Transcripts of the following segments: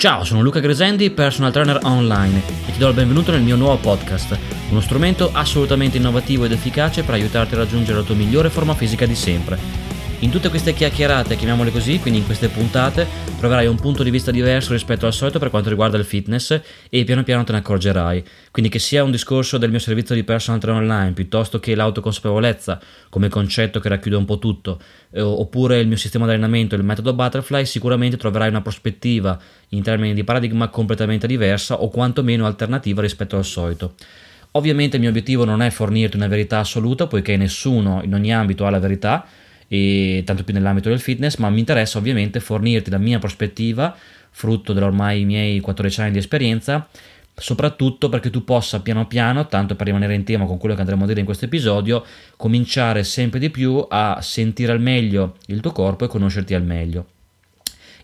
Ciao, sono Luca Gresendi, personal trainer online e ti do il benvenuto nel mio nuovo podcast, uno strumento assolutamente innovativo ed efficace per aiutarti a raggiungere la tua migliore forma fisica di sempre. In tutte queste chiacchierate, chiamiamole così, quindi in queste puntate, troverai un punto di vista diverso rispetto al solito per quanto riguarda il fitness e piano piano te ne accorgerai. Quindi che sia un discorso del mio servizio di personal trainer online, piuttosto che l'autoconsapevolezza come concetto che racchiude un po' tutto, eh, oppure il mio sistema di allenamento, il metodo Butterfly, sicuramente troverai una prospettiva in termini di paradigma completamente diversa o quantomeno alternativa rispetto al solito. Ovviamente il mio obiettivo non è fornirti una verità assoluta, poiché nessuno in ogni ambito ha la verità, e tanto più nell'ambito del fitness, ma mi interessa ovviamente fornirti la mia prospettiva, frutto dell'ormai miei 14 anni di esperienza, soprattutto perché tu possa piano piano, tanto per rimanere in tema con quello che andremo a dire in questo episodio, cominciare sempre di più a sentire al meglio il tuo corpo e conoscerti al meglio.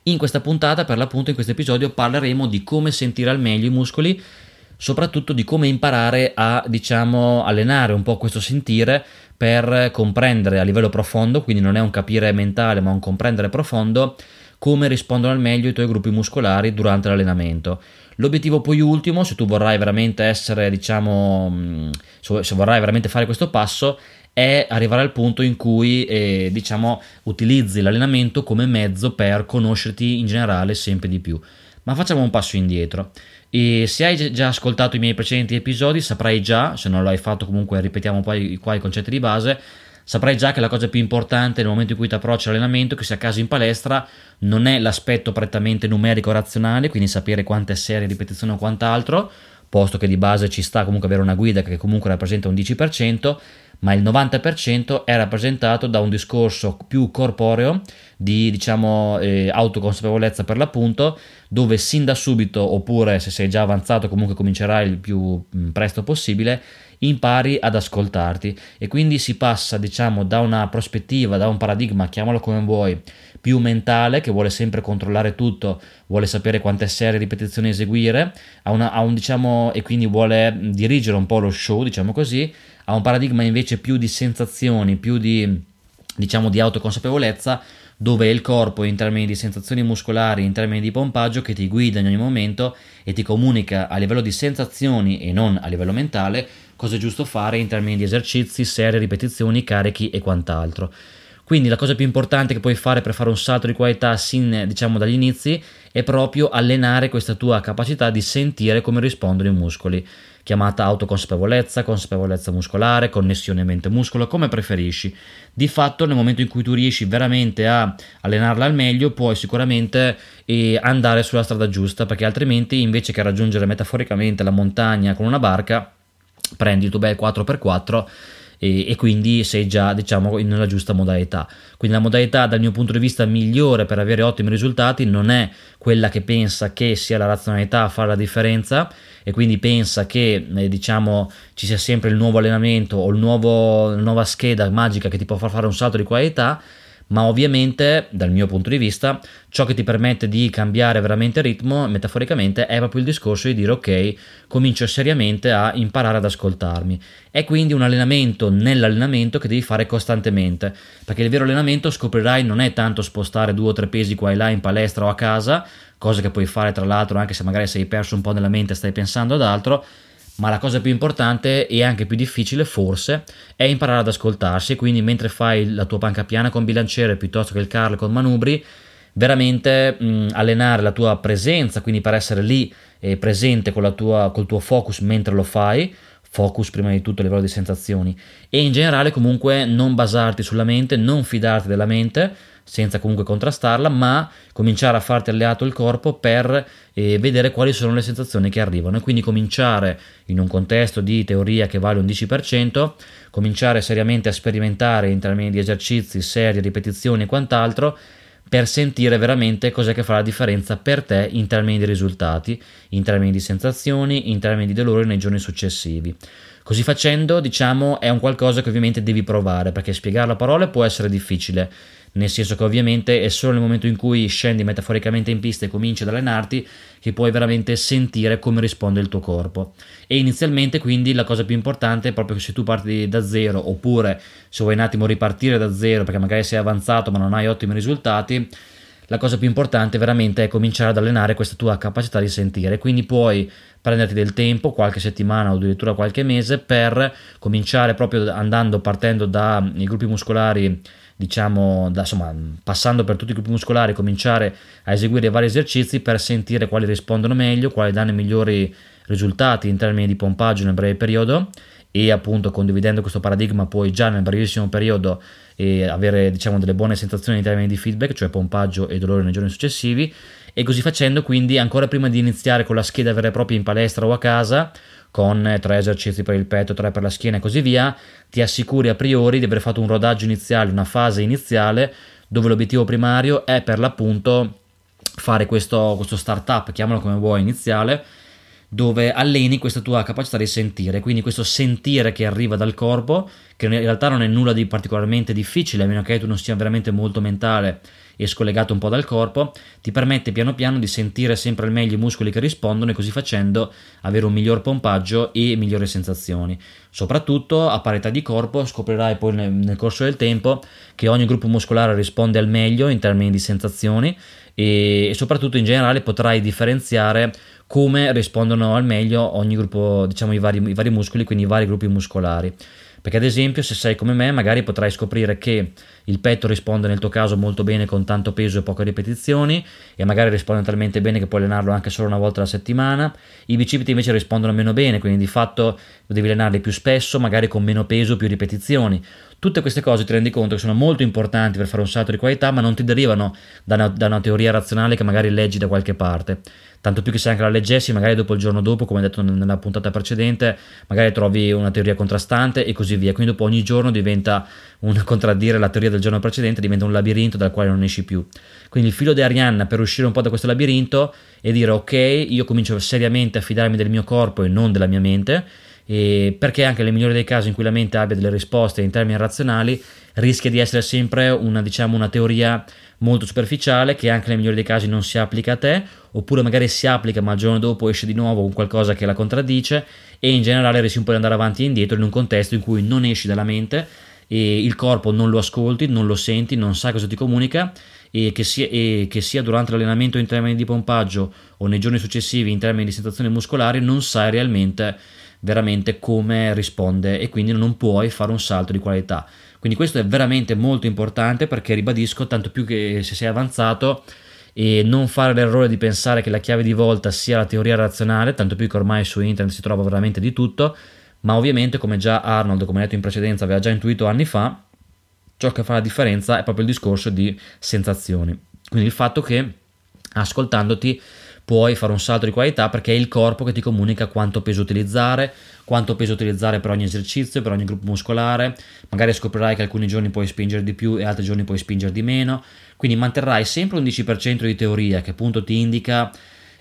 In questa puntata, per l'appunto, in questo episodio parleremo di come sentire al meglio i muscoli, soprattutto di come imparare a, diciamo, allenare un po' questo sentire per comprendere a livello profondo, quindi non è un capire mentale ma un comprendere profondo, come rispondono al meglio i tuoi gruppi muscolari durante l'allenamento. L'obiettivo poi ultimo, se tu vorrai veramente essere, diciamo, mm, se vorrai veramente fare questo passo, è arrivare al punto in cui, eh, diciamo, utilizzi l'allenamento come mezzo per conoscerti in generale sempre di più. Ma facciamo un passo indietro. E se hai già ascoltato i miei precedenti episodi, saprai già, se non l'hai fatto comunque ripetiamo poi qua i concetti di base, saprai già che la cosa più importante nel momento in cui ti approcci all'allenamento, che sia a caso in palestra, non è l'aspetto prettamente numerico-razionale, quindi sapere quante serie, ripetizioni o quant'altro, posto che di base ci sta comunque avere una guida che comunque rappresenta un 10%, ma il 90% è rappresentato da un discorso più corporeo di diciamo eh, autoconsapevolezza per l'appunto dove sin da subito oppure se sei già avanzato comunque comincerai il più mm, presto possibile impari ad ascoltarti. E quindi si passa diciamo da una prospettiva da un paradigma chiamalo come vuoi più mentale che vuole sempre controllare tutto vuole sapere quante serie ripetizioni eseguire a, una, a un diciamo e quindi vuole dirigere un po' lo show diciamo così a un paradigma invece più di sensazioni più di diciamo di autoconsapevolezza dove è il corpo in termini di sensazioni muscolari, in termini di pompaggio che ti guida in ogni momento e ti comunica a livello di sensazioni e non a livello mentale cosa è giusto fare in termini di esercizi, serie, ripetizioni, carichi e quant'altro. Quindi la cosa più importante che puoi fare per fare un salto di qualità sin diciamo dagli inizi è proprio allenare questa tua capacità di sentire come rispondono i muscoli chiamata autoconsapevolezza, consapevolezza muscolare, connessione mente-muscolo, come preferisci. Di fatto, nel momento in cui tu riesci veramente a allenarla al meglio, puoi sicuramente eh, andare sulla strada giusta, perché altrimenti, invece che raggiungere metaforicamente la montagna con una barca, prendi il tuo bel 4x4 e, e, quindi sei già diciamo nella giusta modalità. Quindi la modalità dal mio punto di vista migliore per avere ottimi risultati non è quella che pensa che sia la razionalità a fare la differenza e quindi pensa che eh, diciamo ci sia sempre il nuovo allenamento o il nuovo, la nuova scheda magica che ti può far fare un salto di qualità ma ovviamente dal mio punto di vista ciò che ti permette di cambiare veramente ritmo metaforicamente è proprio il discorso di dire ok comincio seriamente a imparare ad ascoltarmi è quindi un allenamento nell'allenamento che devi fare costantemente perché il vero allenamento scoprirai non è tanto spostare due o tre pesi qua e là in palestra o a casa cosa che puoi fare tra l'altro anche se magari sei perso un po' nella mente e stai pensando ad altro ma la cosa più importante e anche più difficile forse è imparare ad ascoltarsi, quindi mentre fai la tua panca piana con bilanciere piuttosto che il curl con manubri, veramente mh, allenare la tua presenza, quindi per essere lì e presente tua, col tuo focus mentre lo fai, focus prima di tutto a livello di sensazioni. E in generale comunque non basarti sulla mente, non fidarti della mente, senza comunque contrastarla, ma cominciare a farti alleato il corpo per eh, vedere quali sono le sensazioni che arrivano e quindi cominciare in un contesto di teoria che vale un 10%, cominciare seriamente a sperimentare in termini di esercizi, serie, ripetizioni e quant'altro per sentire veramente cos'è che fa la differenza per te in termini di risultati, in termini di sensazioni, in termini di dolore nei giorni successivi. Così facendo, diciamo, è un qualcosa che ovviamente devi provare, perché spiegarlo a parole può essere difficile, nel senso che ovviamente è solo nel momento in cui scendi metaforicamente in pista e cominci ad allenarti che puoi veramente sentire come risponde il tuo corpo. E inizialmente quindi la cosa più importante è proprio che se tu parti da zero oppure se vuoi un attimo ripartire da zero perché magari sei avanzato ma non hai ottimi risultati, la cosa più importante veramente è cominciare ad allenare questa tua capacità di sentire. Quindi puoi prenderti del tempo, qualche settimana o addirittura qualche mese, per cominciare proprio andando, partendo dai gruppi muscolari diciamo, da, insomma, passando per tutti i gruppi muscolari, cominciare a eseguire vari esercizi per sentire quali rispondono meglio, quali danno i migliori risultati in termini di pompaggio nel breve periodo. E appunto condividendo questo paradigma puoi già nel brevissimo periodo eh, avere diciamo delle buone sensazioni in termini di feedback, cioè pompaggio e dolore nei giorni successivi. E così facendo quindi ancora prima di iniziare con la scheda vera e propria in palestra o a casa con tre esercizi per il petto, tre per la schiena e così via, ti assicuri a priori di aver fatto un rodaggio iniziale, una fase iniziale dove l'obiettivo primario è per l'appunto fare questo, questo startup, chiamalo come vuoi, iniziale, dove alleni questa tua capacità di sentire, quindi questo sentire che arriva dal corpo, che in realtà non è nulla di particolarmente difficile, a meno che tu non sia veramente molto mentale e scollegato un po' dal corpo, ti permette piano piano di sentire sempre al meglio i muscoli che rispondono e così facendo avere un miglior pompaggio e migliori sensazioni. Soprattutto a parità di corpo scoprirai poi nel, nel corso del tempo che ogni gruppo muscolare risponde al meglio in termini di sensazioni e, e soprattutto in generale potrai differenziare come rispondono al meglio ogni gruppo, diciamo i vari, i vari muscoli, quindi i vari gruppi muscolari. Perché ad esempio se sei come me magari potrai scoprire che il petto risponde nel tuo caso molto bene con tanto peso e poche ripetizioni e magari risponde talmente bene che puoi allenarlo anche solo una volta alla settimana. I bicipiti invece rispondono meno bene, quindi di fatto devi allenarli più spesso, magari con meno peso, più ripetizioni. Tutte queste cose ti rendi conto che sono molto importanti per fare un salto di qualità, ma non ti derivano da una, da una teoria razionale che magari leggi da qualche parte tanto più che se anche la leggessi, magari dopo il giorno dopo, come detto nella puntata precedente, magari trovi una teoria contrastante e così via. Quindi dopo ogni giorno diventa un contraddire la teoria del giorno precedente, diventa un labirinto dal quale non esci più. Quindi il filo di Arianna per uscire un po' da questo labirinto e dire ok, io comincio seriamente a fidarmi del mio corpo e non della mia mente, perché anche nel migliore dei casi in cui la mente abbia delle risposte in termini razionali, rischia di essere sempre una, diciamo, una teoria molto superficiale che anche nel migliore dei casi non si applica a te, oppure magari si applica ma il giorno dopo esce di nuovo con qualcosa che la contraddice e in generale rischi un po' di andare avanti e indietro in un contesto in cui non esci dalla mente e il corpo non lo ascolti, non lo senti, non sa cosa ti comunica e che, sia, e che sia durante l'allenamento in termini di pompaggio o nei giorni successivi in termini di sensazioni muscolari non sai realmente veramente come risponde e quindi non puoi fare un salto di qualità. Quindi questo è veramente molto importante perché ribadisco, tanto più che se sei avanzato, e non fare l'errore di pensare che la chiave di volta sia la teoria razionale, tanto più che ormai su internet si trova veramente di tutto, ma ovviamente come già Arnold, come detto in precedenza, aveva già intuito anni fa, ciò che fa la differenza è proprio il discorso di sensazioni. Quindi il fatto che ascoltandoti puoi fare un salto di qualità perché è il corpo che ti comunica quanto peso utilizzare, quanto peso utilizzare per ogni esercizio, per ogni gruppo muscolare, magari scoprirai che alcuni giorni puoi spingere di più e altri giorni puoi spingere di meno, quindi manterrai sempre un 10% di teoria che appunto ti indica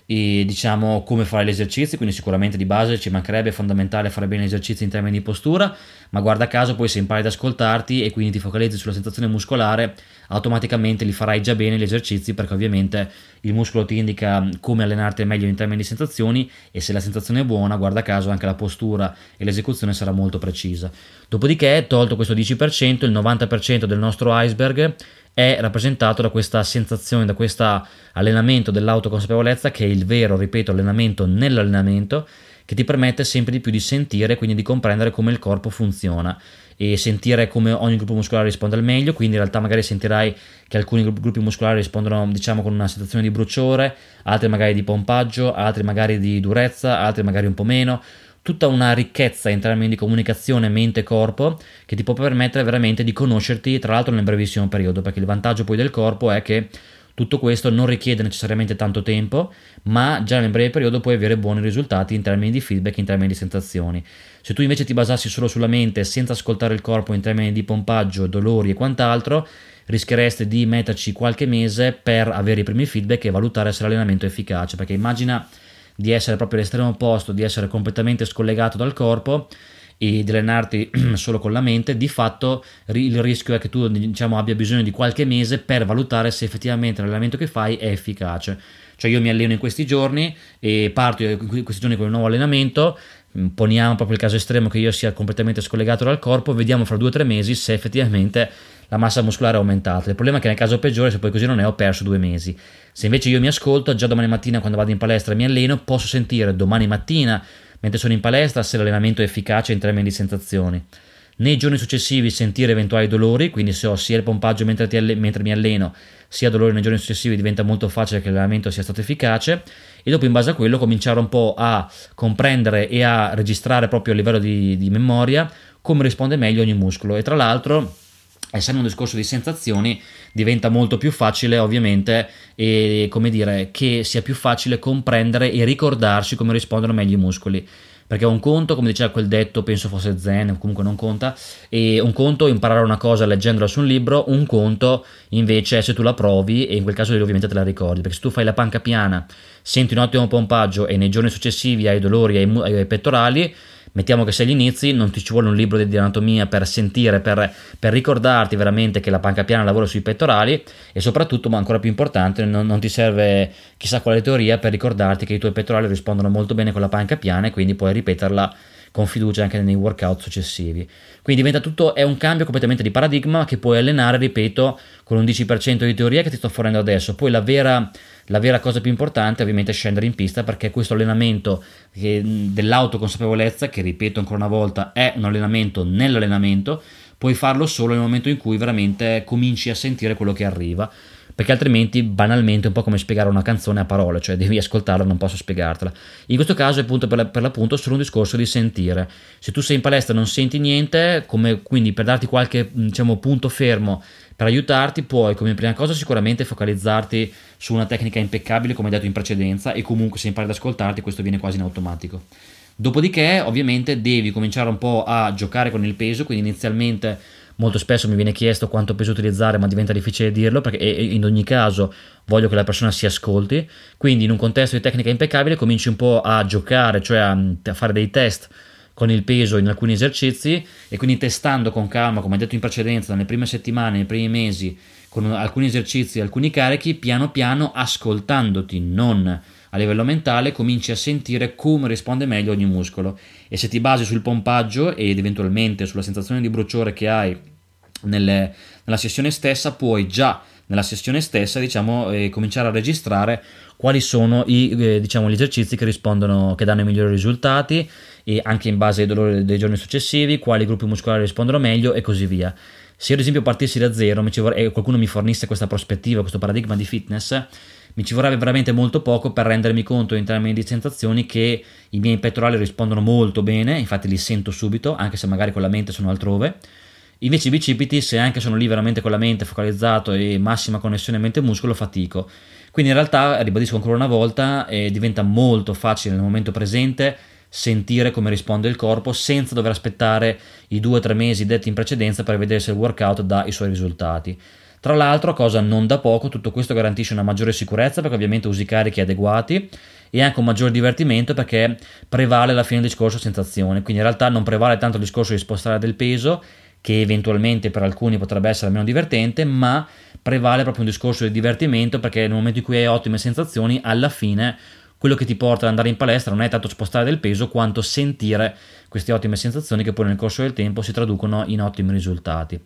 e diciamo come fare gli esercizi, quindi sicuramente di base ci mancherebbe, fondamentale fare bene gli esercizi in termini di postura, ma guarda caso poi se impari ad ascoltarti e quindi ti focalizzi sulla sensazione muscolare, automaticamente li farai già bene gli esercizi perché ovviamente il muscolo ti indica come allenarti meglio in termini di sensazioni e se la sensazione è buona, guarda caso anche la postura e l'esecuzione sarà molto precisa. Dopodiché, tolto questo 10%, il 90% del nostro iceberg è rappresentato da questa sensazione, da questo allenamento dell'autoconsapevolezza che è il vero, ripeto, allenamento nell'allenamento che ti permette sempre di più di sentire, quindi di comprendere come il corpo funziona e sentire come ogni gruppo muscolare risponde al meglio, quindi in realtà magari sentirai che alcuni gruppi muscolari rispondono diciamo con una sensazione di bruciore, altri magari di pompaggio, altri magari di durezza, altri magari un po' meno, tutta una ricchezza in termini di comunicazione mente-corpo che ti può permettere veramente di conoscerti, tra l'altro nel brevissimo periodo, perché il vantaggio poi del corpo è che tutto questo non richiede necessariamente tanto tempo, ma già nel breve periodo puoi avere buoni risultati in termini di feedback, in termini di sensazioni. Se tu invece ti basassi solo sulla mente senza ascoltare il corpo in termini di pompaggio, dolori e quant'altro, rischieresti di metterci qualche mese per avere i primi feedback e valutare se l'allenamento è efficace, perché immagina di essere proprio all'estremo opposto, di essere completamente scollegato dal corpo e di allenarti solo con la mente, di fatto il rischio è che tu diciamo, abbia bisogno di qualche mese per valutare se effettivamente l'allenamento che fai è efficace. Cioè io mi alleno in questi giorni e parto in questi giorni con un nuovo allenamento, mm, poniamo proprio il caso estremo che io sia completamente scollegato dal corpo, vediamo fra due o tre mesi se effettivamente la massa muscolare è aumentata. Il problema è che nel caso peggiore, se poi così non è, ho perso due mesi. Se invece io mi ascolto, già domani mattina quando vado in palestra e mi alleno, posso sentire domani mattina, mentre sono in palestra, se l'allenamento è efficace in termini di sensazioni. Nei giorni successivi sentire eventuali dolori, quindi se ho sia il pompaggio mentre, alle- mentre mi alleno, sia dolore nei giorni successivi, diventa molto facile che l'allenamento sia stato efficace e dopo in base a quello cominciare un po' a comprendere e a registrare proprio a livello di, di memoria come risponde meglio ogni muscolo e tra l'altro essendo un discorso di sensazioni diventa molto più facile ovviamente e come dire che sia più facile comprendere e ricordarsi come rispondono meglio i muscoli. Perché un conto, come diceva quel detto, penso fosse zen, comunque non conta, e un conto imparare una cosa leggendola su un libro, un conto invece se tu la provi e in quel caso ovviamente te la ricordi, perché se tu fai la panca piana, senti un ottimo pompaggio e nei giorni successivi hai dolori ai, ai pettorali, Mettiamo che se agli inizi non ti ci vuole un libro di anatomia per sentire, per, per ricordarti veramente che la panca piana lavora sui pettorali e soprattutto, ma ancora più importante, non, non, ti serve chissà quale teoria per ricordarti che i tuoi pettorali rispondono molto bene con la panca piana e quindi puoi ripeterla con fiducia anche nei workout successivi. Quindi diventa tutto, è un cambio completamente di paradigma che puoi allenare, ripeto, con un 10% di teoria che ti sto fornendo adesso. Poi la vera la vera cosa più importante ovviamente è scendere in pista perché questo allenamento dell'autoconsapevolezza, che ripeto ancora una volta è un allenamento nell'allenamento, puoi farlo solo nel momento in cui veramente cominci a sentire quello che arriva perché altrimenti banalmente è un po' come spiegare una canzone a parole, cioè devi ascoltarla, non posso spiegartela. In questo caso è appunto per, per l'appunto solo un discorso di sentire. Se tu sei in palestra e non senti niente, come, quindi per darti qualche diciamo, punto fermo per aiutarti puoi come prima cosa sicuramente focalizzarti su una tecnica impeccabile come detto in precedenza e comunque se impari ad ascoltarti questo viene quasi in automatico. Dopodiché ovviamente devi cominciare un po' a giocare con il peso, quindi inizialmente molto spesso mi viene chiesto quanto peso utilizzare ma diventa difficile dirlo perché in ogni caso voglio che la persona si ascolti, quindi in un contesto di tecnica impeccabile cominci un po' a giocare, cioè a, fare dei test con il peso in alcuni esercizi e quindi testando con calma, come detto in precedenza, nelle prime settimane, nei primi mesi, con alcuni esercizi, alcuni carichi, piano piano ascoltandoti, non a livello mentale, cominci a sentire come risponde meglio ogni muscolo e se ti basi sul pompaggio ed eventualmente sulla sensazione di bruciore che hai nelle, nella sessione stessa, puoi già nella sessione stessa diciamo, eh, cominciare a registrare quali sono i, eh, diciamo, gli esercizi che rispondono, che danno i migliori risultati e anche in base ai dolori dei giorni successivi, quali gruppi muscolari rispondono meglio e così via. Se ad esempio partissi da zero e qualcuno mi fornisse questa prospettiva, questo paradigma di fitness, mi ci vorrebbe veramente molto poco per rendermi conto in termini di sensazioni che i miei pettorali rispondono molto bene, infatti li sento subito, anche se magari con la mente sono altrove. Invece i bicipiti, se anche sono lì veramente con la mente focalizzato e massima connessione mente-muscolo, fatico. Quindi in realtà, ribadisco ancora una volta, eh, diventa molto facile nel momento presente sentire come risponde il corpo senza dover aspettare i due o tre mesi detti in precedenza per vedere se il workout dà i suoi risultati. Tra l'altro, cosa non da poco, tutto questo garantisce una maggiore sicurezza perché ovviamente usi carichi adeguati e anche un maggior divertimento perché prevale alla fine il discorso sensazione. Quindi in realtà non prevale tanto il discorso di spostare del peso, che eventualmente per alcuni potrebbe essere meno divertente, ma prevale proprio un discorso di divertimento perché nel momento in cui hai ottime sensazioni, alla fine quello che ti porta ad andare in palestra non è tanto spostare del peso quanto sentire queste ottime sensazioni che poi nel corso del tempo si traducono in ottimi risultati.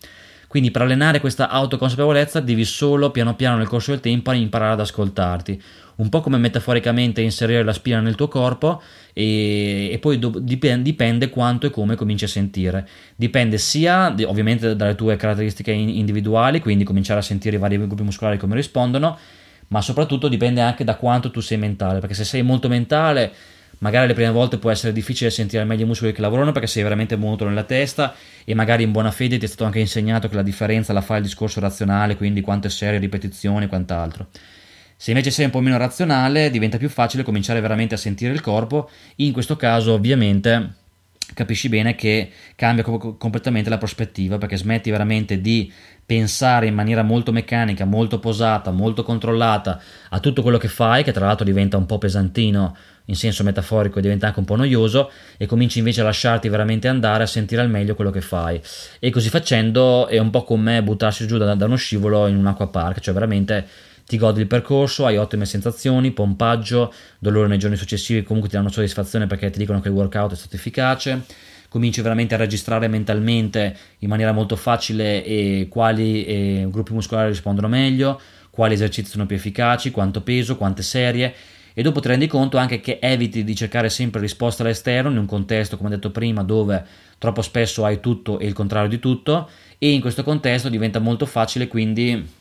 Quindi per allenare questa autoconsapevolezza devi solo piano piano nel corso del tempo imparare ad ascoltarti, un po' come metaforicamente inserire la spina nel tuo corpo e, e poi do, dipende, dipende, quanto e come cominci a sentire. Dipende sia ovviamente dalle tue caratteristiche individuali, quindi cominciare a sentire i vari gruppi muscolari come rispondono, ma soprattutto dipende anche da quanto tu sei mentale, perché se sei molto mentale, magari le prime volte può essere difficile sentire meglio i muscoli che lavorano perché sei veramente molto nella testa e magari in buona fede ti è stato anche insegnato che la differenza la fa il discorso razionale, quindi quante serie, ripetizioni e quant'altro. Se invece sei un po' meno razionale, diventa più facile cominciare veramente a sentire il corpo. In questo caso, ovviamente, capisci bene che cambia co- completamente la prospettiva perché smetti veramente di pensare in maniera molto meccanica, molto posata, molto controllata a tutto quello che fai, che tra l'altro diventa un po' pesantino in senso metaforico e diventa anche un po' noioso, e cominci invece a lasciarti veramente andare a sentire al meglio quello che fai. E così facendo è un po' come buttarsi giù da, da uno scivolo in un acqua park, cioè veramente ti godi il percorso, hai ottime sensazioni, pompaggio, dolore nei giorni successivi comunque ti danno soddisfazione perché ti dicono che il workout è stato efficace. Cominci veramente a registrare mentalmente in maniera molto facile e quali eh, gruppi muscolari rispondono meglio, quali esercizi sono più efficaci, quanto peso, quante serie. E dopo ti rendi conto anche che eviti di cercare sempre risposte all'esterno in un contesto, come detto prima, dove troppo spesso hai tutto e il contrario di tutto. E in questo contesto diventa molto facile quindi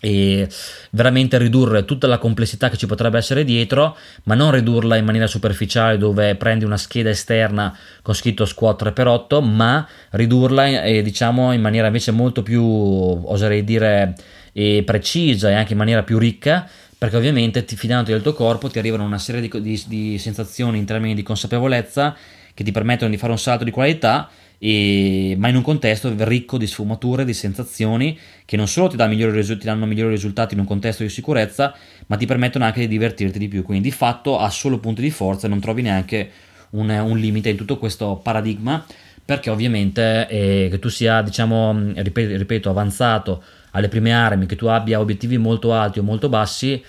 e veramente ridurre tutta la complessità che ci potrebbe essere dietro, ma non ridurla in maniera superficiale dove prendi una scheda esterna con scritto squat 3x8, ma ridurla eh, diciamo in maniera invece molto più, oserei dire, eh, precisa e anche in maniera più ricca perché ovviamente ti, fidandoti del tuo corpo ti arrivano una serie di, di, di sensazioni in termini di consapevolezza che ti permettono di fare un salto di qualità e, ma in un contesto ricco di sfumature, di sensazioni che non solo ti, dà migliori, ti, danno migliori risultati in un contesto di sicurezza, ma ti permettono anche di divertirti di più. Quindi di fatto ha solo punti di forza e non trovi neanche un, un limite in tutto questo paradigma, perché ovviamente eh, che tu sia, diciamo, ripeto, ripeto, avanzato alle prime armi, che tu abbia obiettivi molto alti o molto bassi,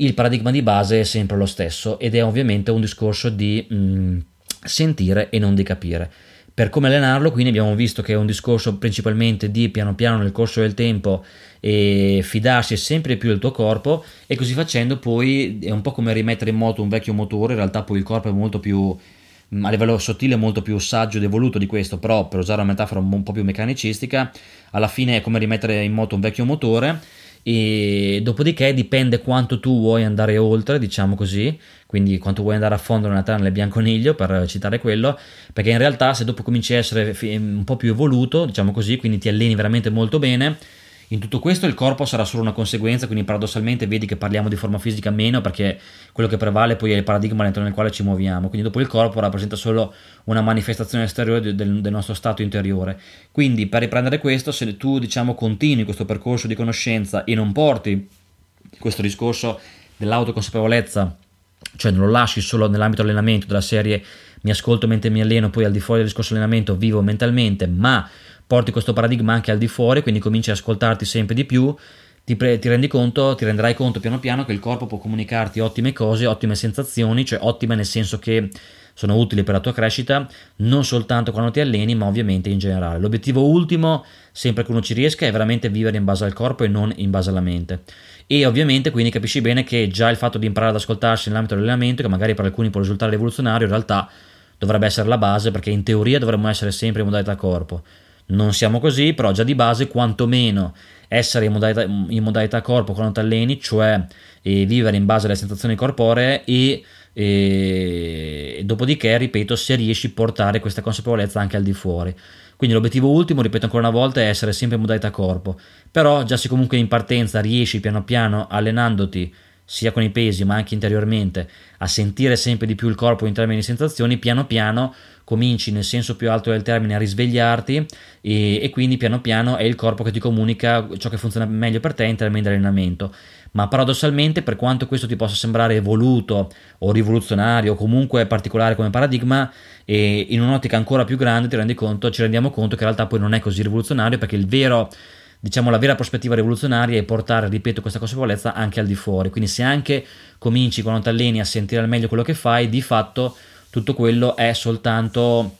il paradigma di base è sempre lo stesso ed è ovviamente un discorso di mh, sentire e non di capire. Per come allenarlo, quindi abbiamo visto che è un discorso principalmente di piano piano nel corso del tempo e fidarsi sempre più del tuo corpo e così facendo poi è un po' come rimettere in moto un vecchio motore, in realtà poi il corpo è molto più a livello sottile molto più saggio ed evoluto di questo, però per usare una metafora un po' più meccanicistica, alla fine è come rimettere in moto un vecchio motore e dopodiché dipende quanto tu vuoi andare oltre, diciamo così, quindi quanto vuoi andare a fondo nella terra nel bianconiglio, per citare quello, perché in realtà se dopo cominci a essere un po' più evoluto, diciamo così, quindi ti alleni veramente molto bene, in tutto questo il corpo sarà solo una conseguenza, quindi paradossalmente vedi che parliamo di forma fisica meno perché quello che prevale poi è il paradigma all'interno del quale ci muoviamo, quindi dopo il corpo rappresenta solo una manifestazione esteriore del, del nostro stato interiore. Quindi per riprendere questo, se tu diciamo continui questo percorso di conoscenza e non porti questo discorso dell'autoconsapevolezza, cioè non lo lasci solo nell'ambito dell'allenamento della serie mi ascolto mentre mi alleno, poi al di fuori del discorso allenamento vivo mentalmente, ma porti questo paradigma anche al di fuori, quindi cominci ad ascoltarti sempre di più, ti, pre- ti, rendi conto, ti renderai conto piano piano che il corpo può comunicarti ottime cose, ottime sensazioni, cioè ottime nel senso che sono utili per la tua crescita, non soltanto quando ti alleni, ma ovviamente in generale. L'obiettivo ultimo, sempre che uno ci riesca, è veramente vivere in base al corpo e non in base alla mente. E ovviamente quindi capisci bene che già il fatto di imparare ad ascoltarsi nell'ambito dell'allenamento, che magari per alcuni può risultare rivoluzionario, in realtà dovrebbe essere la base, perché in teoria dovremmo essere sempre in modalità corpo. Non siamo così, però già di base quantomeno essere in modalità, in modalità corpo quando ti alleni, cioè eh, vivere in base alle sensazioni corporee e, e dopodiché, ripeto, se riesci a portare questa consapevolezza anche al di fuori. Quindi l'obiettivo ultimo, ripeto ancora una volta, è essere sempre in modalità corpo, però già se comunque in partenza riesci piano piano allenandoti sia con i pesi ma anche interiormente, a sentire sempre di più il corpo in termini di sensazioni, piano piano cominci nel senso più alto del termine a risvegliarti e, e, quindi piano piano è il corpo che ti comunica ciò che funziona meglio per te in termini di allenamento. Ma paradossalmente, per quanto questo ti possa sembrare evoluto o rivoluzionario o comunque particolare come paradigma, in un'ottica ancora più grande ti rendi conto, ci rendiamo conto che in realtà poi non è così rivoluzionario perché il vero diciamo la vera prospettiva rivoluzionaria è portare, ripeto, questa consapevolezza anche al di fuori. Quindi se anche cominci quando ti alleni a sentire al meglio quello che fai, di fatto tutto quello è soltanto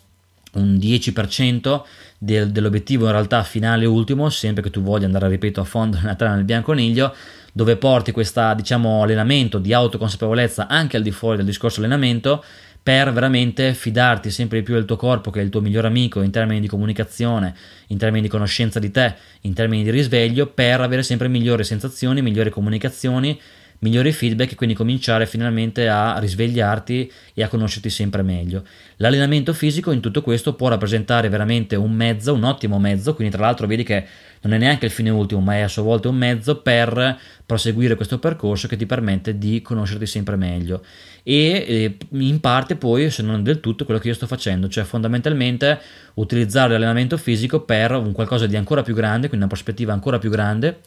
un 10% del, dell'obiettivo in realtà finale ultimo, sempre che tu voglia andare, ripeto, a fondo nella trama del bianconiglio, dove porti questo diciamo, allenamento di autoconsapevolezza anche al di fuori del discorso allenamento per veramente fidarti sempre di più del tuo corpo che è il tuo migliore amico in termini di comunicazione, in termini di conoscenza di te, in termini di risveglio, per avere sempre migliori sensazioni, migliori comunicazioni, migliori feedback e quindi cominciare finalmente a risvegliarti e a conoscerti sempre meglio. L'allenamento fisico in tutto questo può rappresentare veramente un mezzo, un ottimo mezzo, quindi tra l'altro vedi che non è neanche il fine ultimo, ma è a sua volta un mezzo per proseguire questo percorso che ti permette di conoscerti sempre meglio. E eh, in parte poi, se non del tutto, quello che io sto facendo, cioè fondamentalmente utilizzare l'allenamento fisico per un qualcosa di ancora più grande, quindi una prospettiva ancora più grande,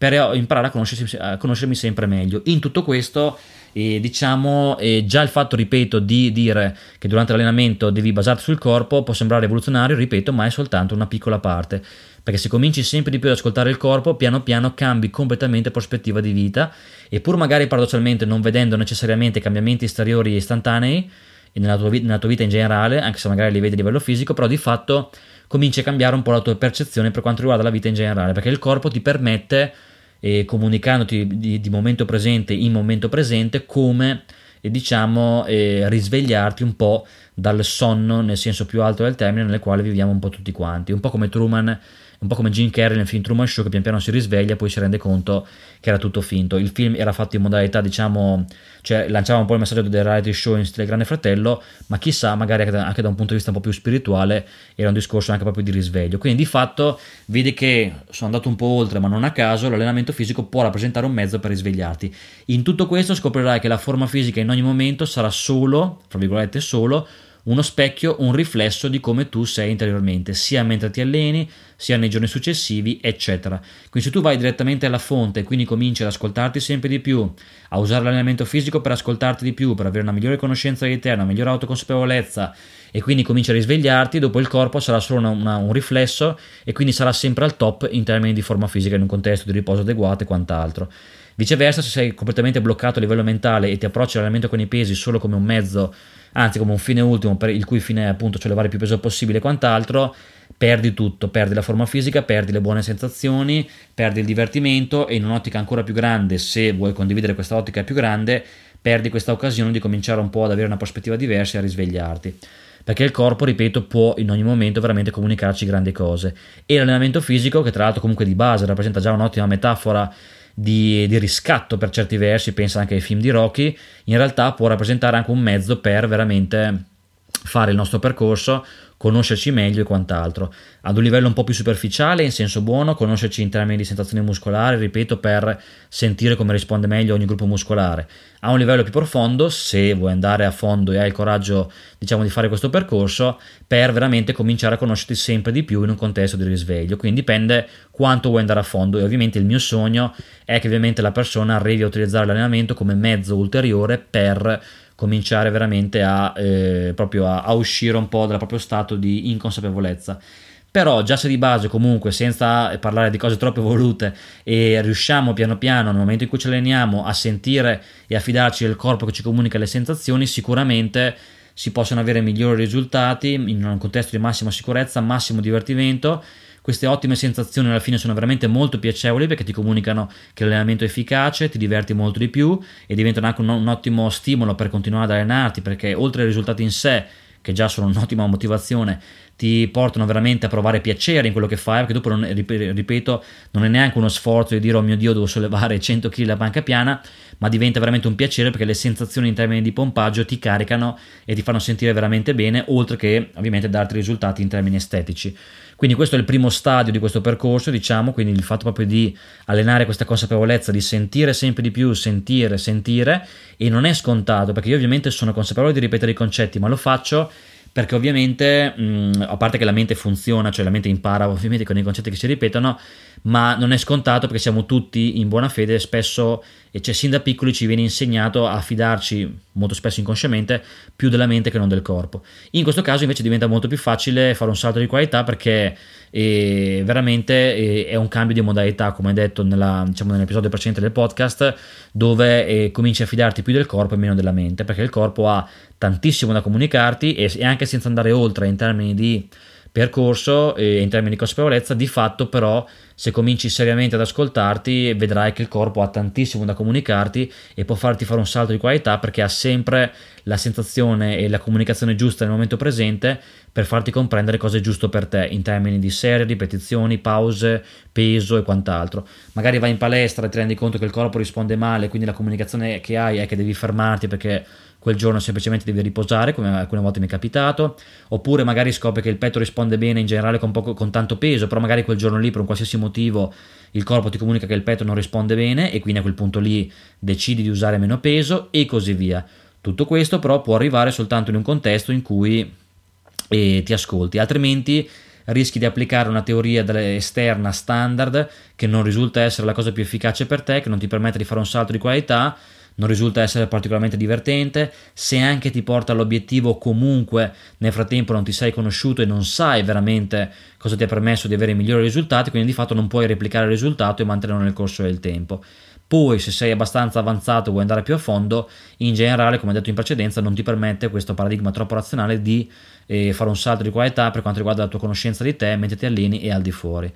per imparare a, a conoscermi sempre meglio. In tutto questo e diciamo eh, già il fatto, ripeto, di dire che durante l'allenamento devi basarti sul corpo può sembrare rivoluzionario, ripeto, ma è soltanto una piccola parte. Perché se cominci sempre di più ad ascoltare il corpo, piano piano cambi completamente prospettiva di vita e pur magari paradossalmente non vedendo necessariamente cambiamenti esteriori istantanei, e nella tua, nella tua vita in generale, anche se magari li vedi a livello fisico, però di fatto cominci a cambiare un po' la tua percezione per quanto riguarda la vita in generale, perché il corpo ti permette, eh, comunicandoti di, di, momento presente in momento presente, come eh, diciamo eh, risvegliarti un po' dal sonno nel senso più alto del termine nel quale viviamo un po' tutti quanti, un po' come Truman un po' come Jim Carrey nel film Truman Show che pian piano si risveglia e poi si rende conto che era tutto finto. Il film era fatto in modalità, diciamo, cioè lanciava un po' il messaggio del reality show in stile Grande Fratello, ma chissà, magari anche da, un punto di vista un po' più spirituale era un discorso anche proprio di risveglio. Quindi di fatto vedi che sono andato un po' oltre, ma non a caso, l'allenamento fisico può rappresentare un mezzo per risvegliarti. In tutto questo scoprirai che la forma fisica in ogni momento sarà solo, fra virgolette solo, uno specchio, un riflesso di come tu sei interiormente, sia mentre ti alleni, sia nei giorni successivi, eccetera. Quindi se tu vai direttamente alla fonte e quindi cominci ad ascoltarti sempre di più, a usare l'allenamento fisico per ascoltarti di più, per avere una migliore conoscenza di te, una migliore autoconsapevolezza e quindi cominci a risvegliarti, dopo il corpo sarà solo una, una, un riflesso e quindi sarà sempre al top in termini di forma fisica in un contesto di riposo adeguato e quant'altro. Viceversa, se sei completamente bloccato a livello mentale e ti approcci all'allenamento con i pesi solo come un mezzo anzi come un fine ultimo per il cui fine è appunto sollevare più peso possibile e quant'altro, perdi tutto, perdi la forma fisica, perdi le buone sensazioni, perdi il divertimento e in un'ottica ancora più grande, se vuoi condividere questa ottica più grande, perdi questa occasione di cominciare un po' ad avere una prospettiva diversa e a risvegliarti. Perché il corpo, ripeto, può in ogni momento veramente comunicarci grandi cose. E l'allenamento fisico, che tra l'altro comunque di base rappresenta già un'ottima metafora di, di, riscatto per certi versi, pensa anche ai film di Rocky, in realtà può rappresentare anche un mezzo per veramente fare il nostro percorso conoscerci meglio e quant'altro. Ad un livello un po' più superficiale, in senso buono, conoscerci in termini di sensazioni muscolari, ripeto, per sentire come risponde meglio ogni gruppo muscolare. A un livello più profondo, se vuoi andare a fondo e hai il coraggio, diciamo, di fare questo percorso, per veramente cominciare a conoscerti sempre di più in un contesto di risveglio. Quindi dipende quanto vuoi andare a fondo e ovviamente il mio sogno è che ovviamente la persona arrivi a utilizzare l'allenamento come mezzo ulteriore per cominciare veramente a, eh, a, a uscire un po' dal proprio stato di inconsapevolezza. Però già se di base comunque senza parlare di cose troppo evolute e riusciamo piano piano nel momento in cui ci alleniamo a sentire e a fidarci del corpo che ci comunica le sensazioni sicuramente si possono avere migliori risultati in un contesto di massima sicurezza massimo divertimento queste ottime sensazioni alla fine sono veramente molto piacevoli perché ti comunicano che l'allenamento è efficace, ti diverti molto di più e diventano anche un, un ottimo stimolo per continuare ad allenarti perché oltre ai risultati in sé che già sono un'ottima motivazione, ti portano veramente a provare piacere in quello che fai, perché dopo, non, ripeto, non è neanche uno sforzo di dire oh mio Dio devo sollevare 100 kg la panca piana, ma diventa veramente un piacere perché le sensazioni in termini di pompaggio ti caricano e ti fanno sentire veramente bene, oltre che ovviamente darti risultati in termini estetici. Quindi questo è il primo stadio di questo percorso, diciamo, quindi il fatto proprio di allenare questa consapevolezza, di sentire sempre di più, sentire, sentire, e non è scontato, perché io ovviamente sono consapevole di ripetere i concetti, ma lo faccio perché ovviamente, mh, a parte che la mente funziona, cioè la mente impara ovviamente con i concetti che si ripetono, ma non è scontato perché siamo tutti in buona fede, spesso, e cioè sin da piccoli ci viene insegnato a fidarci, molto spesso inconsciamente, più della mente che non del corpo. In questo caso invece diventa molto più facile fare un salto di qualità perché e veramente eh, è un cambio di modalità, come detto nella, diciamo, nell'episodio precedente del podcast, dove eh, cominci a fidarti più del corpo e meno della mente, perché il corpo ha tantissimo da comunicarti e, e anche senza andare oltre in termini di percorso e in termini di consapevolezza, di fatto però se cominci seriamente ad ascoltarti vedrai che il corpo ha tantissimo da comunicarti e può farti fare un salto di qualità perché ha sempre la sensazione e la comunicazione giusta nel momento presente per farti comprendere cosa è giusto per te in termini di serie, ripetizioni, pause, peso e quant'altro. Magari vai in palestra e ti rendi conto che il corpo risponde male, quindi la comunicazione che hai è che devi fermarti perché quel giorno semplicemente devi riposare, come alcune volte mi è capitato, oppure magari scopri che il petto risponde bene in generale con, poco, con tanto peso, però magari quel giorno lì per un qualsiasi motivo il corpo ti comunica che il petto non risponde bene e quindi a quel punto lì decidi di usare meno peso e così via. Tutto questo però può arrivare soltanto in un contesto in cui eh, ti ascolti, altrimenti rischi di applicare una teoria esterna standard che non risulta essere la cosa più efficace per te, che non ti permette di fare un salto di qualità non risulta essere particolarmente divertente, se anche ti porta all'obiettivo comunque nel frattempo non ti sei conosciuto e non sai veramente cosa ti ha permesso di avere migliori risultati, quindi di fatto non puoi replicare il risultato e mantenerlo nel corso del tempo. Poi, se sei abbastanza avanzato e vuoi andare più a fondo, in generale, come detto in precedenza, non ti permette questo paradigma troppo razionale di eh, fare un salto di qualità per quanto riguarda la tua conoscenza di te mentre ti alleni e al di fuori.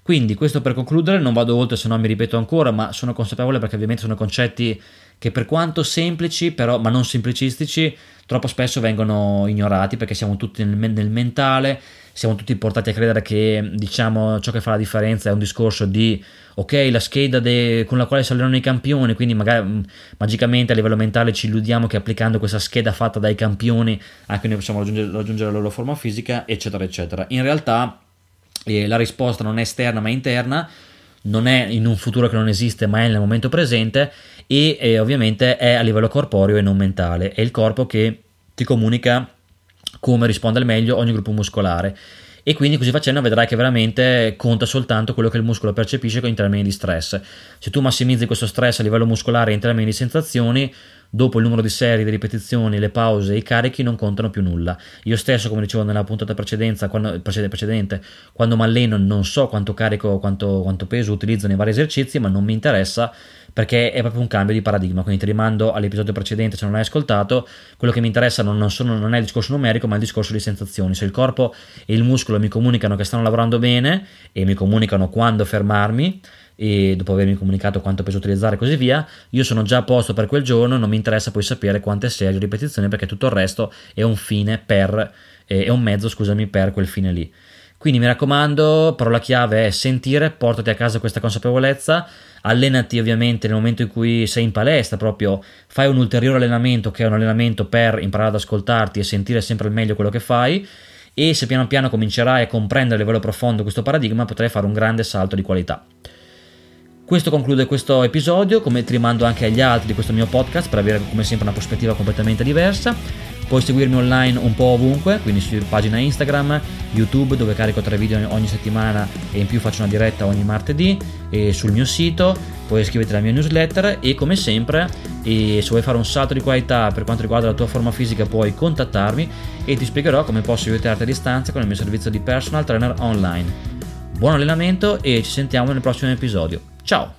Quindi, questo per concludere, non vado oltre se non mi ripeto ancora, ma sono consapevole perché ovviamente sono concetti che per quanto semplici, però, ma non semplicistici, troppo spesso vengono ignorati perché siamo tutti nel, nel mentale, siamo tutti portati a credere che diciamo ciò che fa la differenza è un discorso di ok la scheda de- con la quale si allenano i campioni quindi magari mm, magicamente a livello mentale ci illudiamo che applicando questa scheda fatta dai campioni anche noi possiamo raggiungere, raggiungere la loro forma fisica eccetera eccetera. In realtà eh, la risposta non è esterna ma interna non è in un futuro che non esiste ma è nel momento presente e eh, ovviamente è a livello corporeo e non mentale è il corpo che ti comunica come risponde al meglio ogni gruppo muscolare e quindi così facendo vedrai che veramente conta soltanto quello che il muscolo percepisce in termini di stress. Se tu massimizzi questo stress a livello muscolare in termini di sensazioni, dopo il numero di serie, di ripetizioni, le pause, i carichi non contano più nulla. Io stesso, come dicevo nella puntata quando, precedente, quando mi alleno non so quanto carico, quanto, quanto peso utilizzo nei vari esercizi, ma non mi interessa perché è proprio un cambio di paradigma. Quindi ti rimando all'episodio precedente se non l'hai ascoltato. Quello che mi interessa non, sono, non è il discorso numerico, ma il discorso di sensazioni. Se il corpo e il muscolo mi comunicano che stanno lavorando bene e mi comunicano quando fermarmi, e dopo avermi comunicato quanto peso utilizzare e così via, io sono già a posto per quel giorno, non mi interessa poi sapere quante serie o ripetizioni perché tutto il resto è un fine per, eh, è un mezzo, scusami, per quel fine lì. Quindi mi raccomando, parola chiave è sentire, portati a casa questa consapevolezza, allenati ovviamente nel momento in cui sei in palestra, proprio fai un ulteriore allenamento che è un allenamento per imparare ad ascoltarti e sentire sempre al meglio quello che fai e se piano piano comincerai a comprendere a livello profondo questo paradigma potrai fare un grande salto di qualità. Questo conclude questo episodio, come ti rimando anche agli altri di questo mio podcast per avere come sempre una prospettiva completamente diversa. Puoi seguirmi online un po' ovunque, quindi su pagina Instagram, YouTube dove carico tre video ogni settimana e in più faccio una diretta ogni martedì e sul mio sito, puoi iscriverti alla mia newsletter e come sempre e se vuoi fare un salto di qualità per quanto riguarda la tua forma fisica puoi contattarmi e ti spiegherò come posso aiutarti a distanza con il mio servizio di personal trainer online. Buon allenamento e ci sentiamo nel prossimo episodio. Ciao!